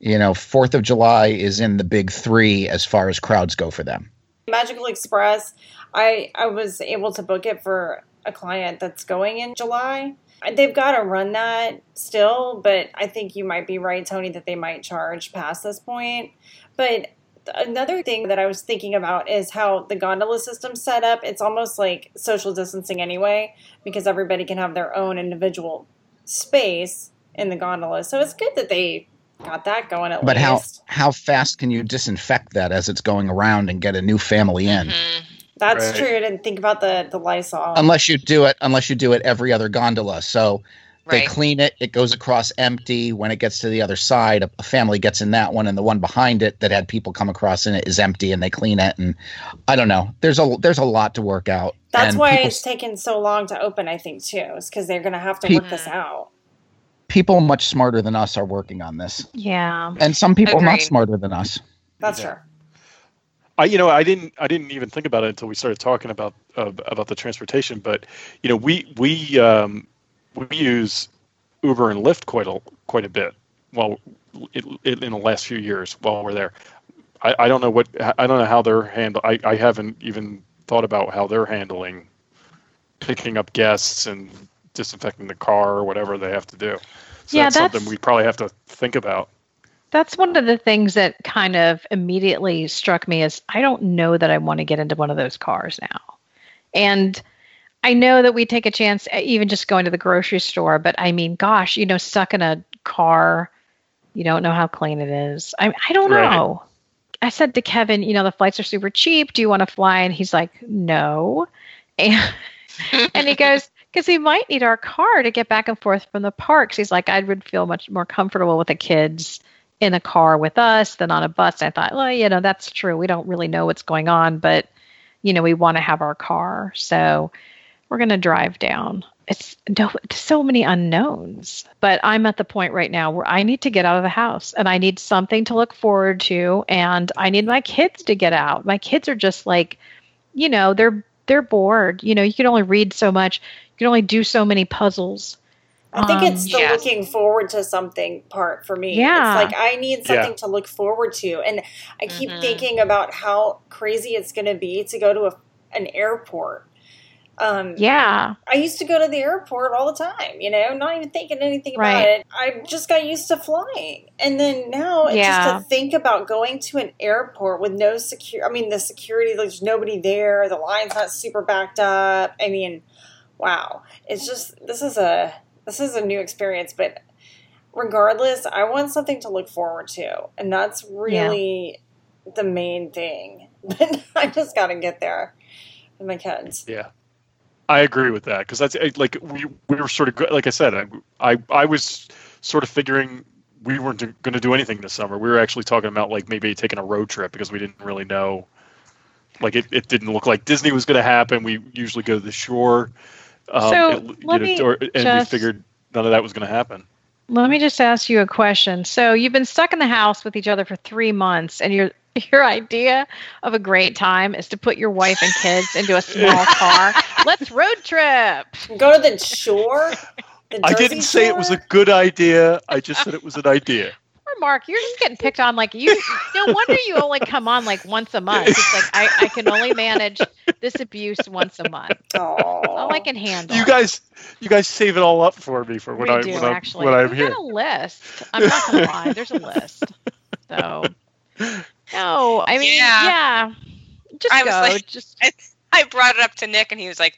you know, Fourth of July is in the big three as far as crowds go for them. Magical Express, I I was able to book it for a client that's going in July. They've got to run that still, but I think you might be right, Tony, that they might charge past this point. But another thing that I was thinking about is how the gondola system's set up. It's almost like social distancing anyway, because everybody can have their own individual space in the gondola. So it's good that they got that going at least But how how fast can you disinfect that as it's going around and get a new family in? Mhm. That's Right. true. I didn't think about the the Lysol. Unless you do it, unless you do it every other gondola. So They Right. clean it. It goes across empty. When it gets to the other side, a, a family gets in that one, and the one behind it that had people come across in it is empty, and they clean it. And I don't know. There's a there's a lot to work out. That's and why it's taken so long to open, I think, too, is because they're going to have to Pe- work this out. people much smarter than us are working on this, Yeah. and some people not smarter than us. That's Yeah. true. I, you know, I didn't, I didn't even think about it until we started talking about uh, about the transportation. But you know, we we um, we use Uber and Lyft quite a quite a bit. Well, it, it, in the last few years while we're there, I, I don't know what I don't know how they're handle. I, I haven't even thought about how they're handling picking up guests and disinfecting the car or whatever they have to do. So Yeah, that's, something we probably have to think about. That's one of the things that kind of immediately struck me is I don't know that I want to get into one of those cars now. And I know that we take a chance at even just going to the grocery store, but I mean, gosh, you know, stuck in a car, you don't know how clean it is. I I don't Right. know. I said to Kevin, you know, the flights are super cheap. Do you want to fly? And he's like, no. And and he goes, because he might need our car to get back and forth from the parks. He's like, I would feel much more comfortable with the kids in a car with us than on a bus. I thought, well, you know, that's true. We don't really know what's going on, but, you know, we want to have our car. So we're going to drive down. It's no, it's so many unknowns. But I'm at the point right now where I need to get out of the house and I need something to look forward to. And I need my kids to get out. My kids are just like, you know, they're they're bored. You know, you can only read so much. You can only do so many puzzles. I think Um, it's the yes. looking forward to something part for me. Yeah. It's like I need something Yeah. to look forward to. And I keep Mhm. thinking about how crazy it's going to be to go to a, an airport. Um, Yeah. I used to go to the airport all the time, you know, not even thinking anything about Right. it. I just got used to flying. And then now, Yeah. just to think about going to an airport with no secure, I mean, the security, there's nobody there, the line's not super backed up. I mean, wow. It's just, this is a, this is a new experience, but regardless, I want something to look forward to. And that's really the main thing. But I just got to get there with my kids. Yeah, I agree with that because that's eh, like we we were sort of like I said I I, I was sort of figuring we weren't going to do anything this summer. We were actually talking about like maybe taking a road trip because we didn't really know. Like it, it didn't look like Disney was going to happen. We usually go to the shore. Um, So, it- let know, me or- and just- we figured none of that was going to happen. Let me just ask you a question. So you've been stuck in the house with each other for three months, and your your idea of a great time is to put your wife and kids into a small car. Let's road trip. Go to the shore. The I didn't say it was a good idea. I just said it was an idea. Or Mark, you're just getting picked on like you. No wonder you only come on like once a month. It's like I, I can only manage this abuse once a month. All I can handle. You guys, you guys save it all up for me for when we I do when, I'm, actually. when I'm We've here. got a list. I'm not gonna lie. There's a list. So no, I mean, Yeah. yeah. just I was go. like- just I brought it up to Nick, and he was like,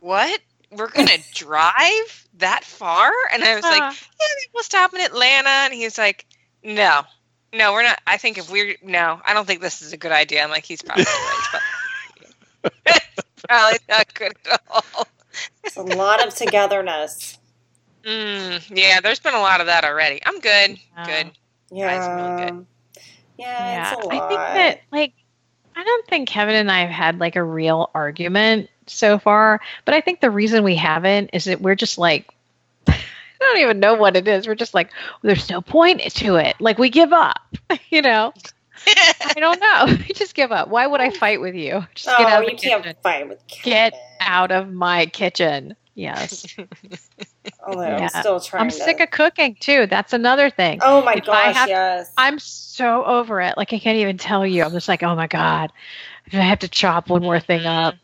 "What? We're gonna drive that far?" And I was like, uh, "Yeah, we'll stop in Atlanta." And he was like, "No, no, we're not. I think if we're no, I don't think this is a good idea." I'm like, "He's probably right, but it's probably not good at all." It's a lot of togetherness. Mm, yeah, there's been a lot of that already. I'm good. Yeah. Good. Yeah. really good. Yeah, yeah, it's a I lot. I think that like I don't think Kevin and I have had like a real argument so far, but I think the reason we haven't is that we're just like I don't even know what it is. We're just like there's no point to it. Like we give up, you know. I don't know. We just give up. Why would I fight with you? Just oh, get out of you can't kitchen. fight with Get out of my kitchen. Yes. Although Yeah. I'm still trying I'm to. sick of cooking too. That's another thing. oh my if I gosh, have- yes. I'm so over it. Like I can't even tell you. I'm just like, oh my god, if I have to chop one more thing up.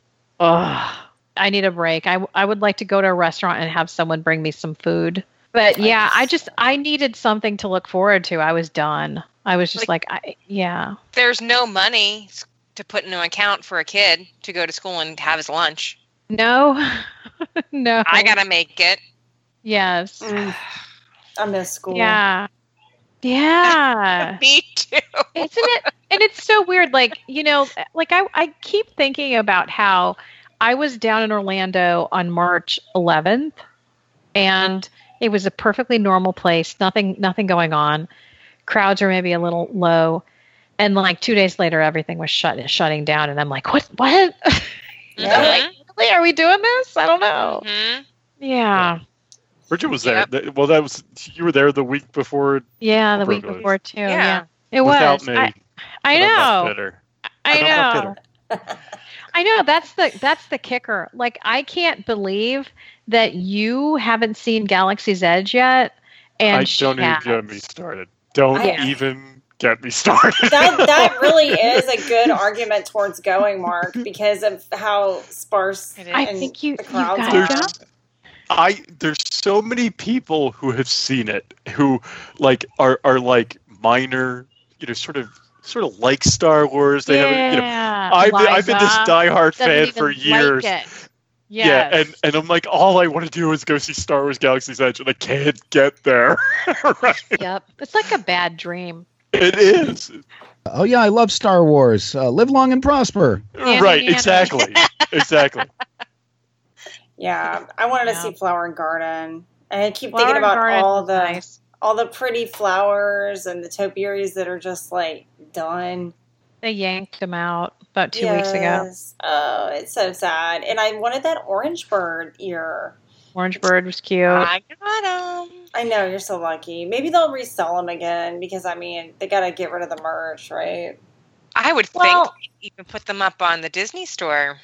Oh, I need a break. I I would like to go to a restaurant and have someone bring me some food. But yeah, I just I needed something to look forward to. I was done. I was just like, I yeah. There's no money to put in an account for a kid to go to school and have his lunch. No, no. I gotta make it. Yes. Mm. I miss school. Yeah. Yeah. Me too. Isn't it? And it's so weird. Like, you know, like I, I keep thinking about how I was down in Orlando on March 11th and it was a perfectly normal place, nothing, nothing going on. Crowds are maybe a little low. And like two days later, everything was shut, shutting down. And I'm like, what, what? Yeah. like, really? Are we doing this? I don't know. Mhm. Yeah. Bridget was there. Yep. Well, that was you were there the week before Yeah. The week Really? before too. Yeah. Yeah. It without was. me. I, I but I'm not know. I I'm know. I know that's the that's the kicker. Like I can't believe that you haven't seen Galaxy's Edge yet, and I don't even get me started. Don't I- even get me started. that that really is a good argument towards going, Mark, because of how sparse It is. I and think you the you crowds got There's- it. are. I there's so many people who have seen it who like are are like minor, you know, sort of sort of like Star Wars. They yeah, have you know I've been, I've been this Liza diehard doesn't fan even for like years. it. Yeah, Yes. and and I'm like, all I want to do is go see Star Wars Galaxy's Edge, and I can't get there. right? yep, it's like a bad dream. It is Oh yeah, I love Star Wars. Uh, live long and prosper. Andy, right. Andy. Exactly. exactly. Yeah, I wanted to see Flower and Garden, and I keep Flower thinking about Garden all the nice. all the pretty flowers and the topiaries that are just like done. They yanked them out about two weeks ago. Oh, it's so sad. And I wanted that orange bird ear. Orange Bird was cute. I got him. I know you're so lucky. Maybe they'll resell them again because I mean they got to get rid of the merch, right? I would Well- think you can put them up on the Disney store.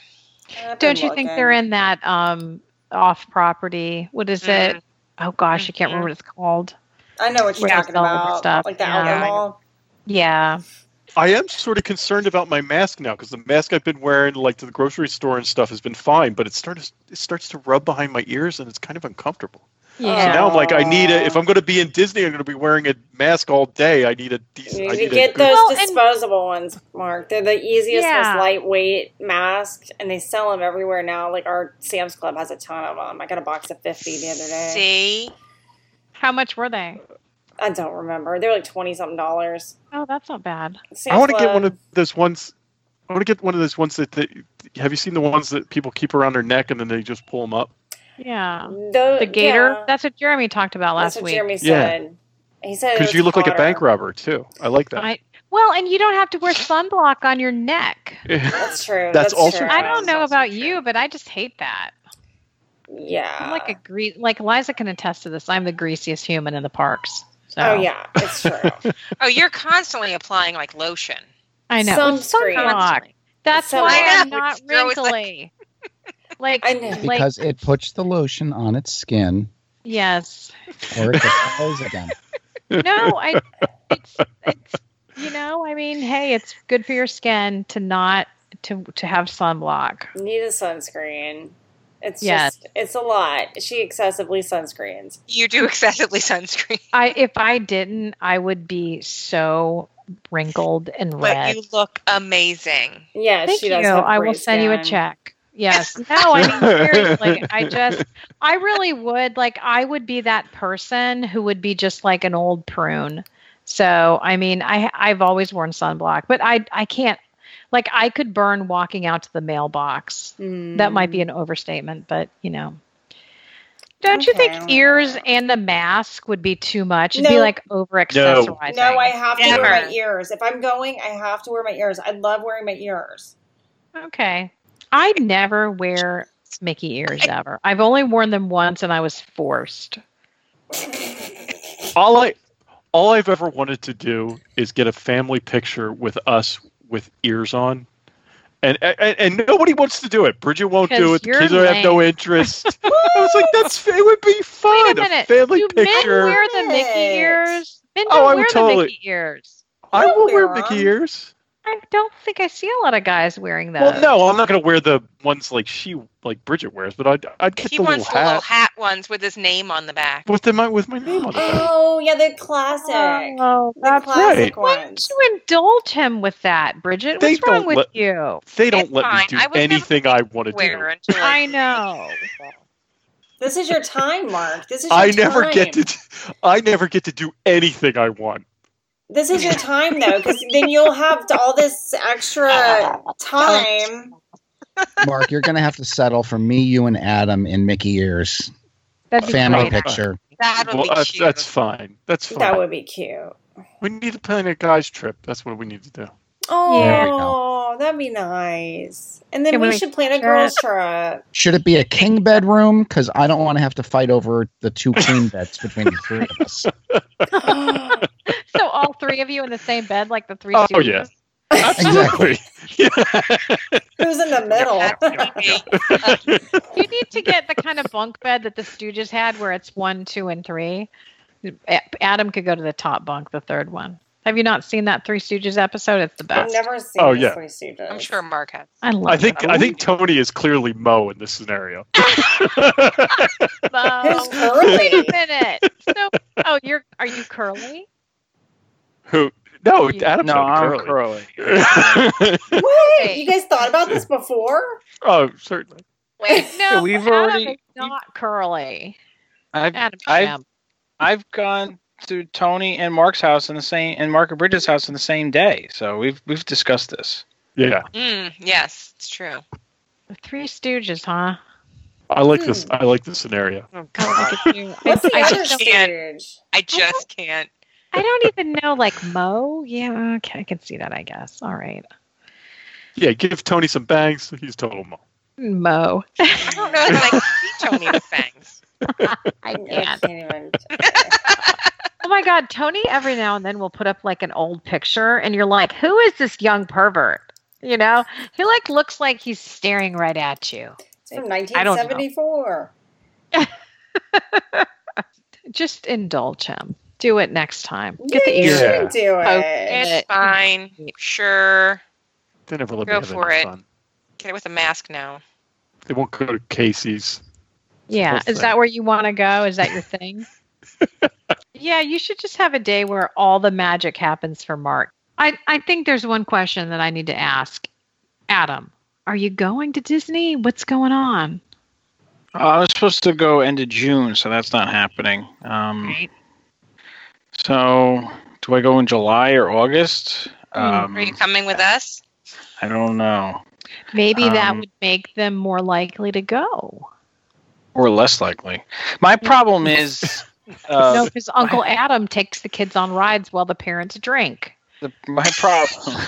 Don't been you think they're in that um off property? What is it? Oh gosh, I can't remember what it's called. I know what you're Where talking about, stuff, like the yeah. outlet mall. Yeah. I am sort of concerned about my mask now because the mask I've been wearing, like to the grocery store and stuff, has been fine, but it starts it starts to rub behind my ears and it's kind of uncomfortable. Yeah. So now I'm like, I need a. If I'm going to be in Disney, I'm going to be wearing a mask all day. I need a decent. You I need need to get a those Well, and- disposable ones, Mark. They're the easiest, Yeah. most lightweight mask, and they sell them everywhere now. Like our Sam's Club has a ton of them. I got a box of fifty the other day. See, How much were they? I don't remember. They're like twenty something dollars. Oh, that's not bad. Sam's I want to get one of those ones. I want to get one of those ones that, that. Have you seen the ones that people keep around their neck and then they just pull them up? Yeah. the, The gaiter. yeah, That's what Jeremy talked about that's last what week. Jeremy Yeah. said. He said Because you look like a bank robber too. I like that. I, well, and you don't have to wear sunblock on your neck. That's true. That's also true. I don't know about also you, but I just hate that. Yeah. I'm like a grease. Like Liza can attest to this. I'm the greasiest human in the parks. So Oh yeah, it's true. oh, you're constantly applying like lotion. I know. It's Sunscreen. That's So- why I I'm not you're like- Like, I know. like Because it puts the lotion on its skin yes. or it gets again. No, I. It's it's you know. I mean, hey, it's good for your skin to not to to have sunblock. Need a sunscreen. It's Yes. just it's a lot. She excessively sunscreens. You do excessively sunscreen, I if I didn't, I would be so wrinkled and but red. you look amazing. Yeah, Thank she you. does. have I will great send you a check. Yes. No, I mean seriously. I just I really would like I would be that person who would be just like an old prune. So, I mean, I I've always worn sunblock, but I I can't like I could burn walking out to the mailbox. That might be Mm. an overstatement, but you know. Don't you think ears and the mask would be too much? It'd be like over accessorizing. No, I have to wear my ears. If I'm going, I have to wear my ears. I love wearing my ears. Okay. I never wear Mickey ears ever. I've only worn them once and I was forced. all I all I've ever wanted to do is get a family picture with us with ears on. And, and and nobody wants to do it. Bridget won't do it. The you're kids have no interest. I was like, that's it would be fun. Wait a minute. family Do men wear the Mickey It. ears? Men Oh, don't I would wear totally- the Mickey ears. I will wear wear Mickey 'em. ears. I don't think I see a lot of guys wearing those. Well, no, I'm not going to wear the ones like she, like Bridget wears, but I'd, I'd get He the little wants the little hat hat ones with his name on the back. with the, my with my name on the back. Oh yeah, the classic. Oh, the that's classic Why ones. don't you indulge him with that, Bridget? They What's wrong with let- you? They don't It's let fine. me do I anything I want to do. Until I, I know. This is your time, Mark. This is your I never time. get to. I never get to do anything I want. This is your time though, because then you'll have all this extra time. Mark, you're going to have to settle for me, you, and Adam in Mickey ears. That'd Family great. picture. that would Well, be that's, cute. that's fine. That's fine. That would be cute. we need to plan a guys trip. That's what we need to do. Oh, there we Oh, that'd be nice. And then we we should plan a girls trip. Should it be a king bedroom? Because I don't want to have to fight over the two queen beds between the three of us. So all three of you in the same bed, like the three. Oh, Stooges? yeah. Absolutely. Yeah. Who's in the middle? That would be- You need to get the kind of bunk bed that the Stooges had, where it's one, two, and three. Adam could go to the top bunk, the third one. Have you not seen that Three Stooges episode? It's the best. I've never seen Oh, the yeah. Three Stooges. I'm sure Mark has. I love I think it. I think Tony is clearly Moe in this scenario. Moe. Wait a minute. So, oh, you're are you curly? Who? No, You- Adam's No, not I'm curly. curly. What? You guys thought about this before? oh, certainly. Wait, no, we've Adam already- is not curly. I've Adam I've- I've gone to Tony and Mark's house in the same and Mark and Bridget's house in the same day. So we've we've discussed this. Yeah, Mm, yes, it's true. The Three Stooges, huh? I like this. Hmm. I like this scenario. Oh, God, God. look at you. What's the I, I other just don't, I just can't. I don't even know, like Moe. Yeah, okay, I can see that. I guess. All right, Yeah, give Tony some bangs. He's total Moe. Moe. I don't know if I can see Tony with fangs. I I can't. can't. Oh my God, Tony every now and then will put up like an old picture, and you're like, who is this young pervert? You know, he like looks like he's staring right at you. It's from I don't know. 1974. Just indulge him. Do it next time. Get the Yeah, you ears. Yeah. should do it. Okay. It's fine. Sure. They never let Go me have for it. fun. Get it with a mask now. They won't go to Casey's. Yeah. Is thing. that where you want to go? Is that your thing? yeah, you should just have a day where all the magic happens for Mark. I, I think there's one question that I need to ask. Adam, are you going to Disney? What's going on? Uh, I was supposed to go end of June, so that's not happening. Um, Right. So do I go in July or August? Mm, Um, Are you coming with us? I don't know, Maybe that Um, would make them more likely to go. or less likely. My problem is uh, no, because Uncle Adam takes the kids on rides while the parents drink. the, my problem.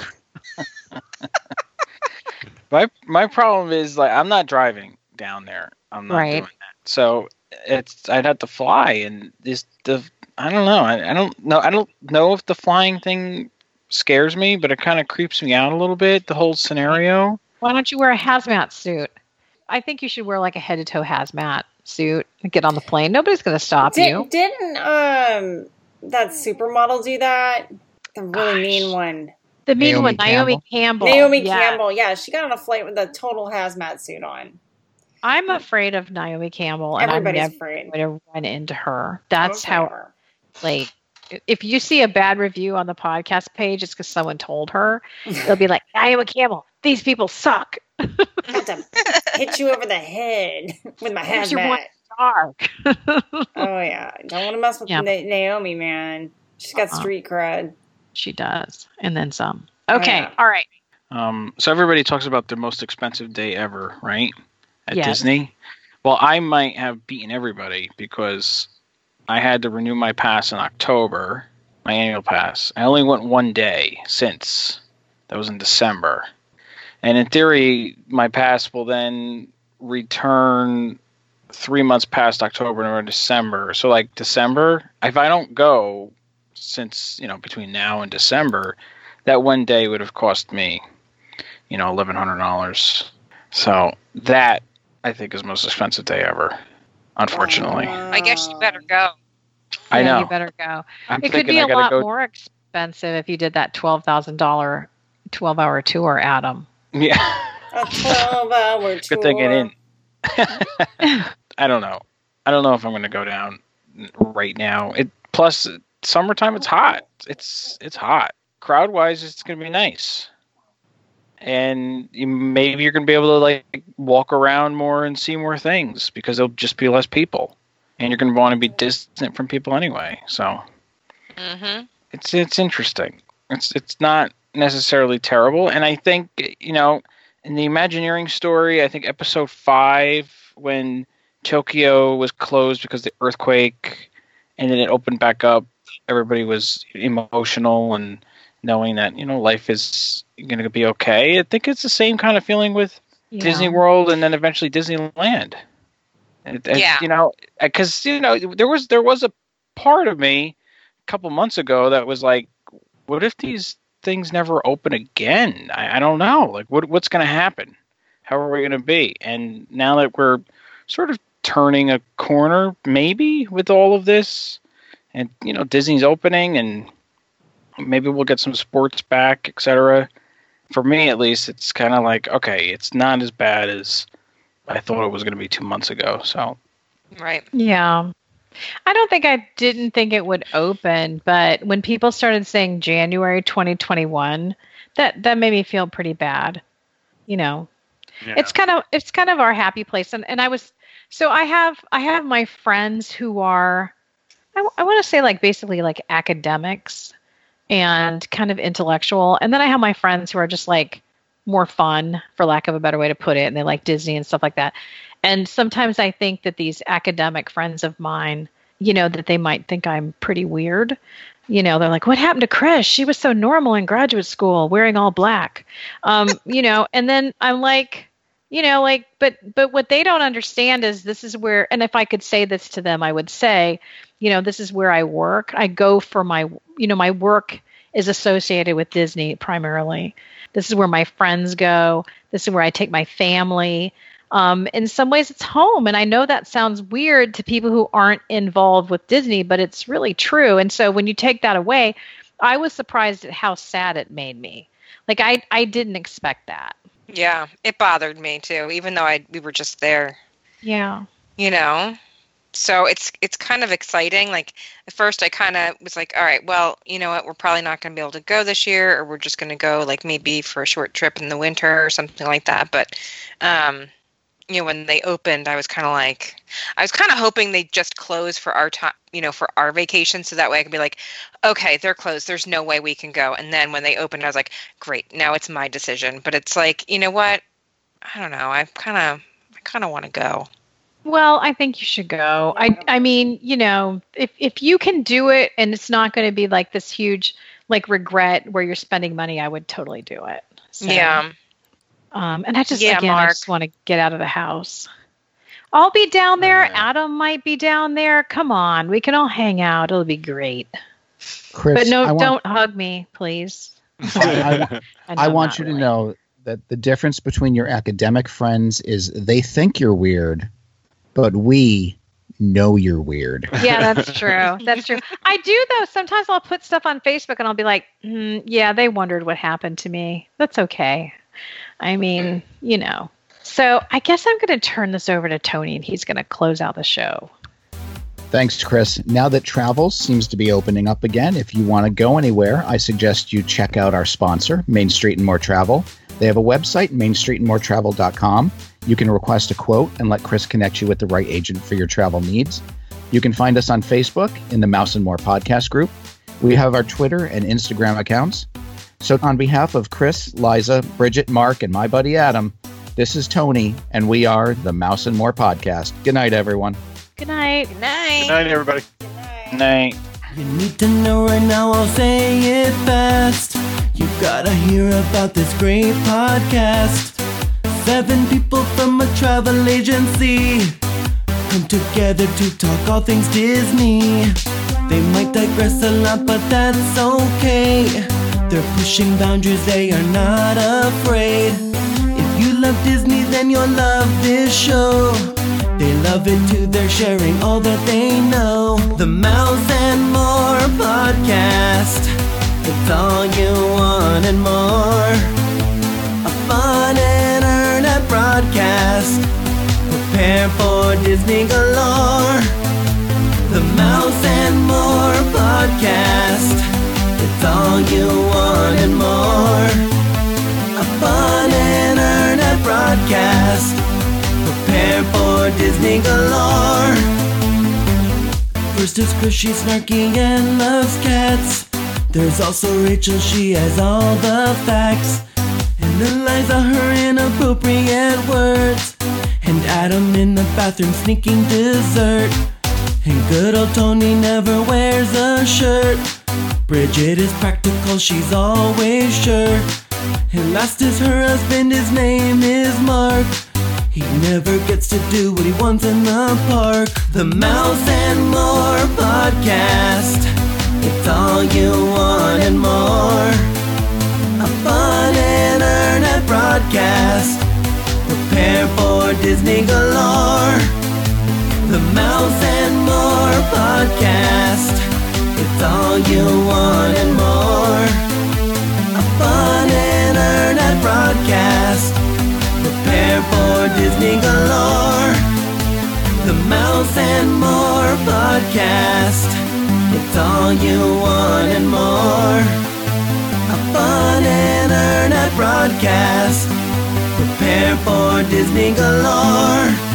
my my problem is like I'm not driving down there. I'm not Right. doing that. So it's I'd have to fly, and this the I don't know. I, I don't know. I don't know if the flying thing scares me, but it kind of creeps me out a little bit. The whole scenario. Why don't you wear a hazmat suit? I think you should wear like a head to toe hazmat suit and get on the plane. Nobody's going to stop Did, you. Didn't um that supermodel do that? The really Gosh. mean one. The mean Naomi one, Naomi Campbell. Naomi Yeah. Campbell. Yeah, she got on a flight with a total hazmat suit on. I'm afraid of Naomi Campbell, and Everybody's I'm never afraid. going to run into her. That's Okay. how, like, if you see a bad review on the podcast page, it's because someone told her. They'll be like, "I am a camel. these people suck. I Have to hit you over the head with my Here's your hazmat. Dark. Oh yeah, don't want to mess with Yeah. Naomi, man. She's got Uh-uh. street cred. she does, and then some. Okay, yeah. all right. Um, so everybody talks about their most expensive day ever, right? At Yes. Disney. Well, I might have beaten everybody because I had to renew my pass in October, my annual pass. I only went one day since. That was in December. And in theory, my pass will then return three months past October, November, December. So like December, if I don't go since, you know, between now and December, that one day would have cost me, you know, eleven hundred dollars. So that I think is most expensive day ever. Unfortunately, I guess you better go. I Yeah, know. You better go. I'm it could be a lot go. more expensive if you did that twelve thousand dollar, twelve hour tour, Adam. Yeah, A twelve-hour tour. good thing it didn't. I don't know. I don't know if I'm going to go down right now. It plus summertime. It's hot. It's it's hot. Crowd wise, it's going to be nice. And you, maybe you're going to be able to like walk around more and see more things because there'll just be less people, and you're going to want to be distant from people anyway. So hmm it's it's interesting. It's it's not necessarily terrible, and I think you know in the Imagineering story, I think episode five when Tokyo was closed because of the earthquake, and then it opened back up. Everybody was emotional and knowing that you know life is going to be okay. I think it's the same kind of feeling with Yeah. Disney World and then eventually Disneyland. It- it- Yeah. you know, because you know there was there was a part of me a couple months ago that was like, what if these things never open again? I, I don't know. Like, what what's going to happen? How are we going to be? And now that we're sort of turning a corner, maybe with all of this, and you know Disney's opening, and maybe we'll get some sports back, etc for me at least, it's kind of like okay, it's not as bad as I thought it was going to be two months ago. So Right. Yeah. I don't think I didn't think it would open, but when people started saying January 2021, that that made me feel pretty bad. You know, Yeah. it's kind of it's kind of our happy place and and I was so I have I have my friends who are I, I want to say like basically like academics and kind of intellectual and then I have my friends who are just like more fun for lack of a better way to put it and they like Disney and stuff like that. And sometimes I think that these academic friends of mine, you know, that they might think I'm pretty weird. You know, they're like, "What happened to Chris? She was so normal in graduate school, wearing all black." Um, you know, and then I'm like, you know, like, but but what they don't understand is this is where, and if I could say this to them, I would say, you know, this is where I work. I go for my, you know, my work is associated with Disney primarily. This is where my friends go. This is where I take my family. Um, in some ways, it's home. And I know that sounds weird to people who aren't involved with Disney, but it's really true. And so when you take that away, I was surprised at how sad it made me. Like I, I didn't expect that. Yeah, it bothered me too, even though I we were just there. Yeah. You know. So it's it's kind of exciting. Like at first, I kind of was like, all right, well, you know what, we're probably not going to be able to go this year, or we're just going to go like maybe for a short trip in the winter or something like that. But um, you know, when they opened, I was kind of like, I was kind of hoping they'd just close for our time, you know, for our vacation, so that way I could be like, okay, they're closed. There's no way we can go. And then when they opened, I was like, great, now it's my decision. But it's like, you know what? I don't know. I kind of, I kind of want to go. Well, I think you should go. I I mean, you know, if if you can do it and it's not going to be like this huge like regret where you're spending money, I would totally do it. So, Yeah. Um, and I just Yeah, again, I just want to get out of the house. I'll be down there. Uh, Adam might be down there. Come on, we can all hang out. It'll be great. Chris, but no, I want, don't hug me, please. I, I, I want not you to know that the difference between your academic friends is they think you're weird, but we know you're weird. Yeah, that's true. That's true. I do though. Sometimes I'll put stuff on Facebook and I'll be like, mm, "Yeah, they wondered what happened to me. That's okay." I mean, you know, So I guess I'm going to turn this over to Tony and he's going to close out the show. Thanks, Chris. Now that travel seems to be opening up again, if you want to go anywhere, I suggest you check out our sponsor, Main Street and More Travel. They have a website, mainstreetandmoretravel.com. You can request a quote and let Chris connect you with the right agent for your travel needs. You can find us on Facebook in the Mouse and More podcast group. We have our Twitter and Instagram accounts. So, on behalf of Chris, Liza, Bridget, Mark, and my buddy Adam, this is Tony, and we are the Mouse and More podcast. Good night, everyone. Good night. Good night. Good night, everybody. Good Night. You need to know right now, I'll say it fast. You gotta hear about this great podcast. Seven people from a travel agency come together to talk all things Disney. They might digress a lot, but that's okay. They're pushing boundaries, they are not afraid. If you love Disney, then you'll love this show. They love it too, they're sharing all that they know. The Mouse and More podcast. It's all you want and more. Broadcast. Prepare for Disney galore. The Mouse and More podcast. It's all you want and more. A fun and earned broadcast. Prepare for Disney galore. First is Chris, she's snarky and loves cats. There's also Rachel, she has all the facts. And Eliza, her inappropriate words. Adam in the bathroom sneaking dessert. And good old Tony never wears a shirt. Bridget is practical, she's always sure. And last is her husband, his name is Mark. He never gets to do what he wants in the park. The Mouse and More podcast. It's all you want and more. A fun and earned broadcast. Prepare for Disney galore. The Mouse and More podcast. It's all you want and more. A fun and earned broadcast. Prepare for Disney galore. The Mouse and More podcast. It's all you want and more. A fun and earned broadcast. Prepare for Disney galore.